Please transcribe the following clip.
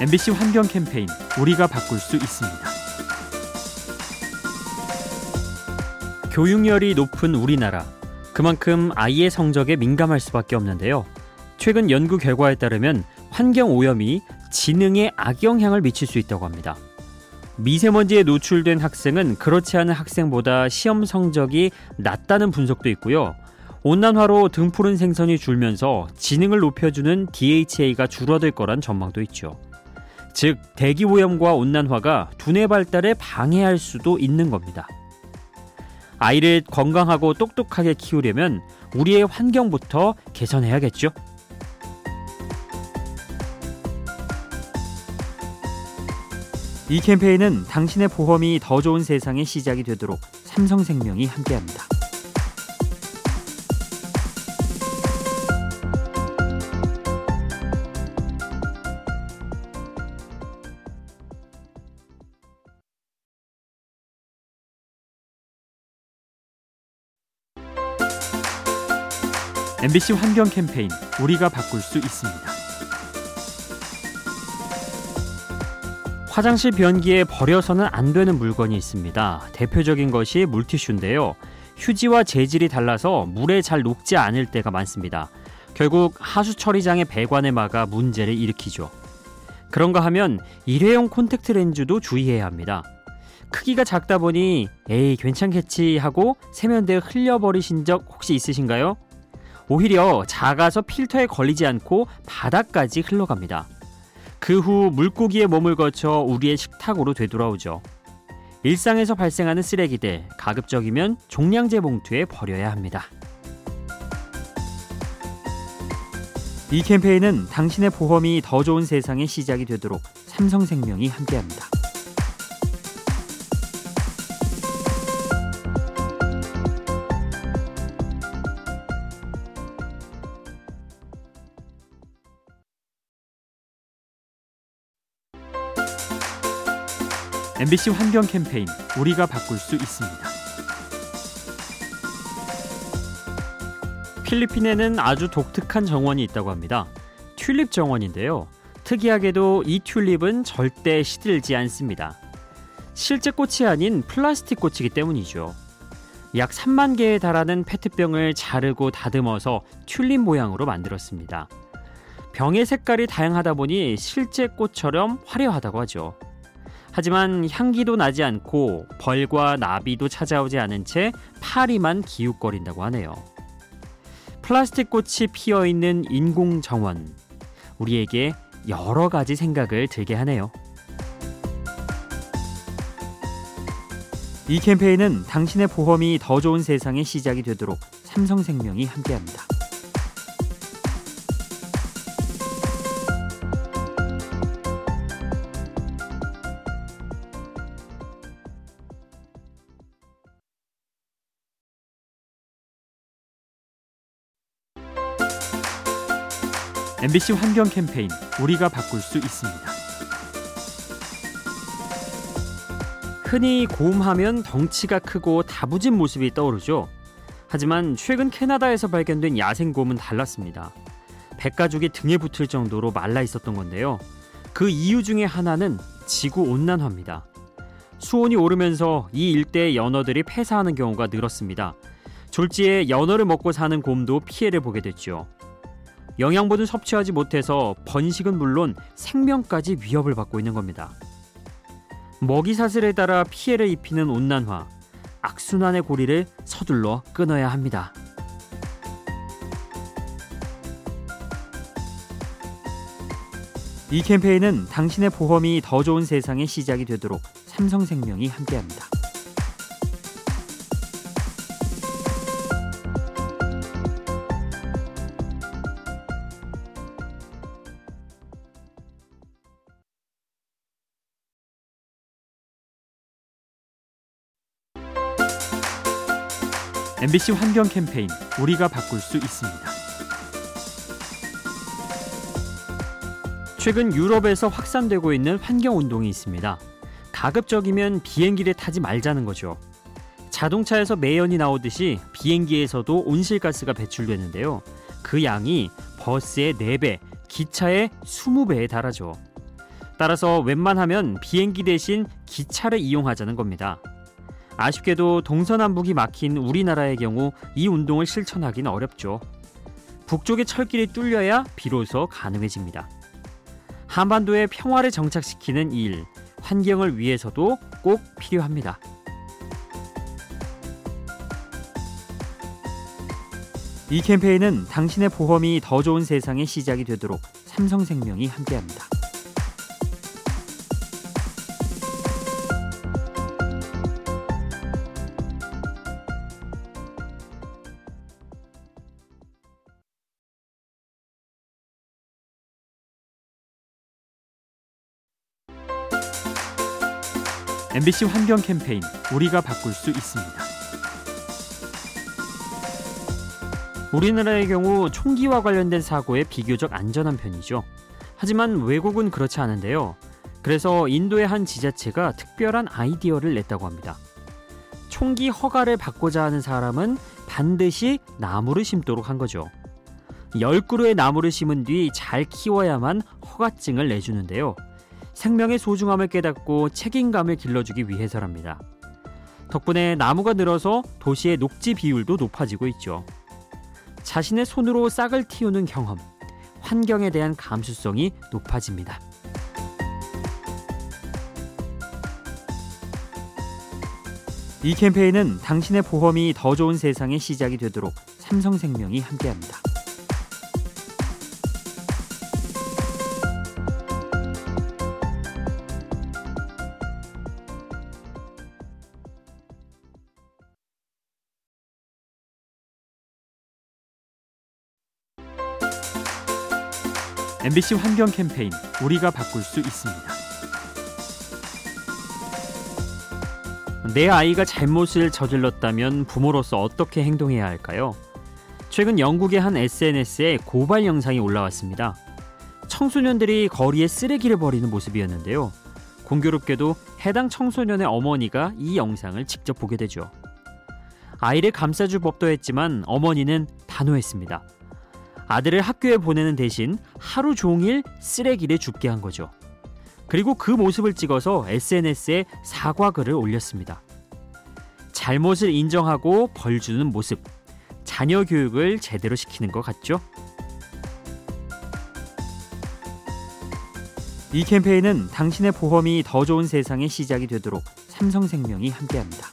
MBC 환경 캠페인 우리가 바꿀 수 있습니다. 교육열이 높은 우리나라. 그만큼 아이의 성적에 민감할 수밖에 없는데요. 최근 연구 결과에 따르면 환경 오염이 지능에 악영향을 미칠 수 있다고 합니다. 미세먼지에 노출된 학생은 그렇지 않은 학생보다 시험 성적이 낮다는 분석도 있고요. 온난화로 등푸른 생선이 줄면서 지능을 높여주는 DHA가 줄어들 거란 전망도 있죠. 즉 대기 오염과 온난화가 두뇌 발달에 방해할 수도 있는 겁니다. 아이를 건강하고 똑똑하게 키우려면 우리의 환경부터 개선해야겠죠. 이 캠페인은 당신의 보험이 더 좋은 세상의 시작이 되도록 삼성생명이 함께합니다. MBC 환경 캠페인 우리가 바꿀 수 있습니다. 화장실 변기에 버려서는 안 되는 물건이 있습니다. 대표적인 것이 물티슈인데요. 휴지와 재질이 달라서 물에 잘 녹지 않을 때가 많습니다. 결국 하수 처리장의 배관에 막아 문제를 일으키죠. 그런가 하면 일회용 콘택트 렌즈도 주의해야 합니다. 크기가 작다 보니 에이 괜찮겠지 하고 세면대에 흘려버리신 적 혹시 있으신가요? 오히려 작아서 필터에 걸리지 않고 바닥까지 흘러갑니다. 그 후 물고기의 몸을 거쳐 우리의 식탁으로 되돌아오죠. 일상에서 발생하는 쓰레기들 가급적이면 종량제 봉투에 버려야 합니다. 이 캠페인은 당신의 보험이 더 좋은 세상의 시작이 되도록 삼성생명이 함께합니다. MBC 환경 캠페인 우리가 바꿀 수 있습니다. 필리핀에는 아주 독특한 정원이 있다고 합니다. 튤립 정원인데요. 특이하게도 이 튤립은 절대 시들지 않습니다. 실제 꽃이 아닌 플라스틱 꽃이기 때문이죠. 약 3만 개에 달하는 페트병을 자르고 다듬어서 튤립 모양으로 만들었습니다. 병의 색깔이 다양하다 보니 실제 꽃처럼 화려하다고 하죠. 하지만 향기도 나지 않고 벌과 나비도 찾아오지 않은 채 파리만 기웃거린다고 하네요. 플라스틱 꽃이 피어 있는 인공 정원. 우리에게 여러 가지 생각을 들게 하네요. 이 캠페인은 당신의 보험이 더 좋은 세상의 시작이 되도록 삼성생명이 함께합니다. MBC 환경 캠페인 우리가 바꿀 수 있습니다. 흔히 고음하면 덩치가 크고 다부진 모습이 떠오르죠. 하지만 최근 캐나다에서 발견된 야생 곰은 달랐습니다. 백가죽이 등에 붙을 정도로 말라 있었던 건데요. 그 이유 중에 하나는 지구 온난화입니다. 수온이 오르면서 이 일대의 연어들이 폐사하는 경우가 늘었습니다. 졸지에 연어를 먹고 사는 곰도 피해를 보게 됐죠. 영양분을 섭취하지 못해서 번식은 물론 생명까지 위협을 받고 있는 겁니다. 먹이 사슬에 따라 피해를 입히는 온난화, 악순환의 고리를 서둘러 끊어야 합니다. 이 캠페인은 당신의 보험이 더 좋은 세상의 시작이 되도록 삼성생명이 함께합니다. MBC 환경 캠페인 우리가 바꿀 수 있습니다. 최근 유럽에서 확산되고 있는 환경 운동이 있습니다. 가급적이면 비행기를 타지 말자는 거죠. 자동차에서 매연이 나오듯이 비행기에서도 온실가스가 배출되는데요. 그 양이 버스의 4배, 기차의 20배에 달하죠. 따라서 웬만하면 비행기 대신 기차를 이용하자는 겁니다. 아쉽게도 동서남북이 막힌 우리나라의 경우 이 운동을 실천하기는 어렵죠. 북쪽의 철길이 뚫려야 비로소 가능해집니다. 한반도의 평화를 정착시키는 일, 환경을 위해서도 꼭 필요합니다. 이 캠페인은 당신의 보험이 더 좋은 세상의 시작이 되도록 삼성생명이 함께합니다. MBC 환경 캠페인 우리가 바꿀 수 있습니다. 우리나라의 경우 총기와 관련된 사고에 비교적 안전한 편이죠. 하지만 외국은 그렇지 않은데요. 그래서 인도의 한 지자체가 특별한 아이디어를 냈다고 합니다. 총기 허가를 받고자 하는 사람은 반드시 나무를 심도록 한 거죠. 10그루의 나무를 심은 뒤 잘 키워야만 허가증을 내주는데요. 생명의 소중함을 깨닫고 책임감을 길러주기 위해서랍니다. 덕분에 나무가 늘어서 도시의 녹지 비율도 높아지고 있죠. 자신의 손으로 싹을 틔우는 경험, 환경에 대한 감수성이 높아집니다. 이 캠페인은 당신의 보험이 더 좋은 세상의 시작이 되도록 삼성생명이 함께합니다. MBC 환경 캠페인 우리가 바꿀 수 있습니다. 내 아이가 잘못을 저질렀다면 부모로서 어떻게 행동해야 할까요? 최근 영국의 한 SNS에 고발 영상이 올라왔습니다. 청소년들이 거리에 쓰레기를 버리는 모습이었는데요. 공교롭게도 해당 청소년의 어머니가 이 영상을 직접 보게 되죠. 아이를 감싸줄 법도 했지만 어머니는 단호했습니다. 아들을 학교에 보내는 대신 하루 종일 쓰레기를 줍게 한 거죠. 그리고 그 모습을 찍어서 SNS에 사과글을 올렸습니다. 잘못을 인정하고 벌 주는 모습. 자녀 교육을 제대로 시키는 것 같죠? 이 캠페인은 당신의 보험이 더 좋은 세상의 시작이 되도록 삼성생명이 함께합니다.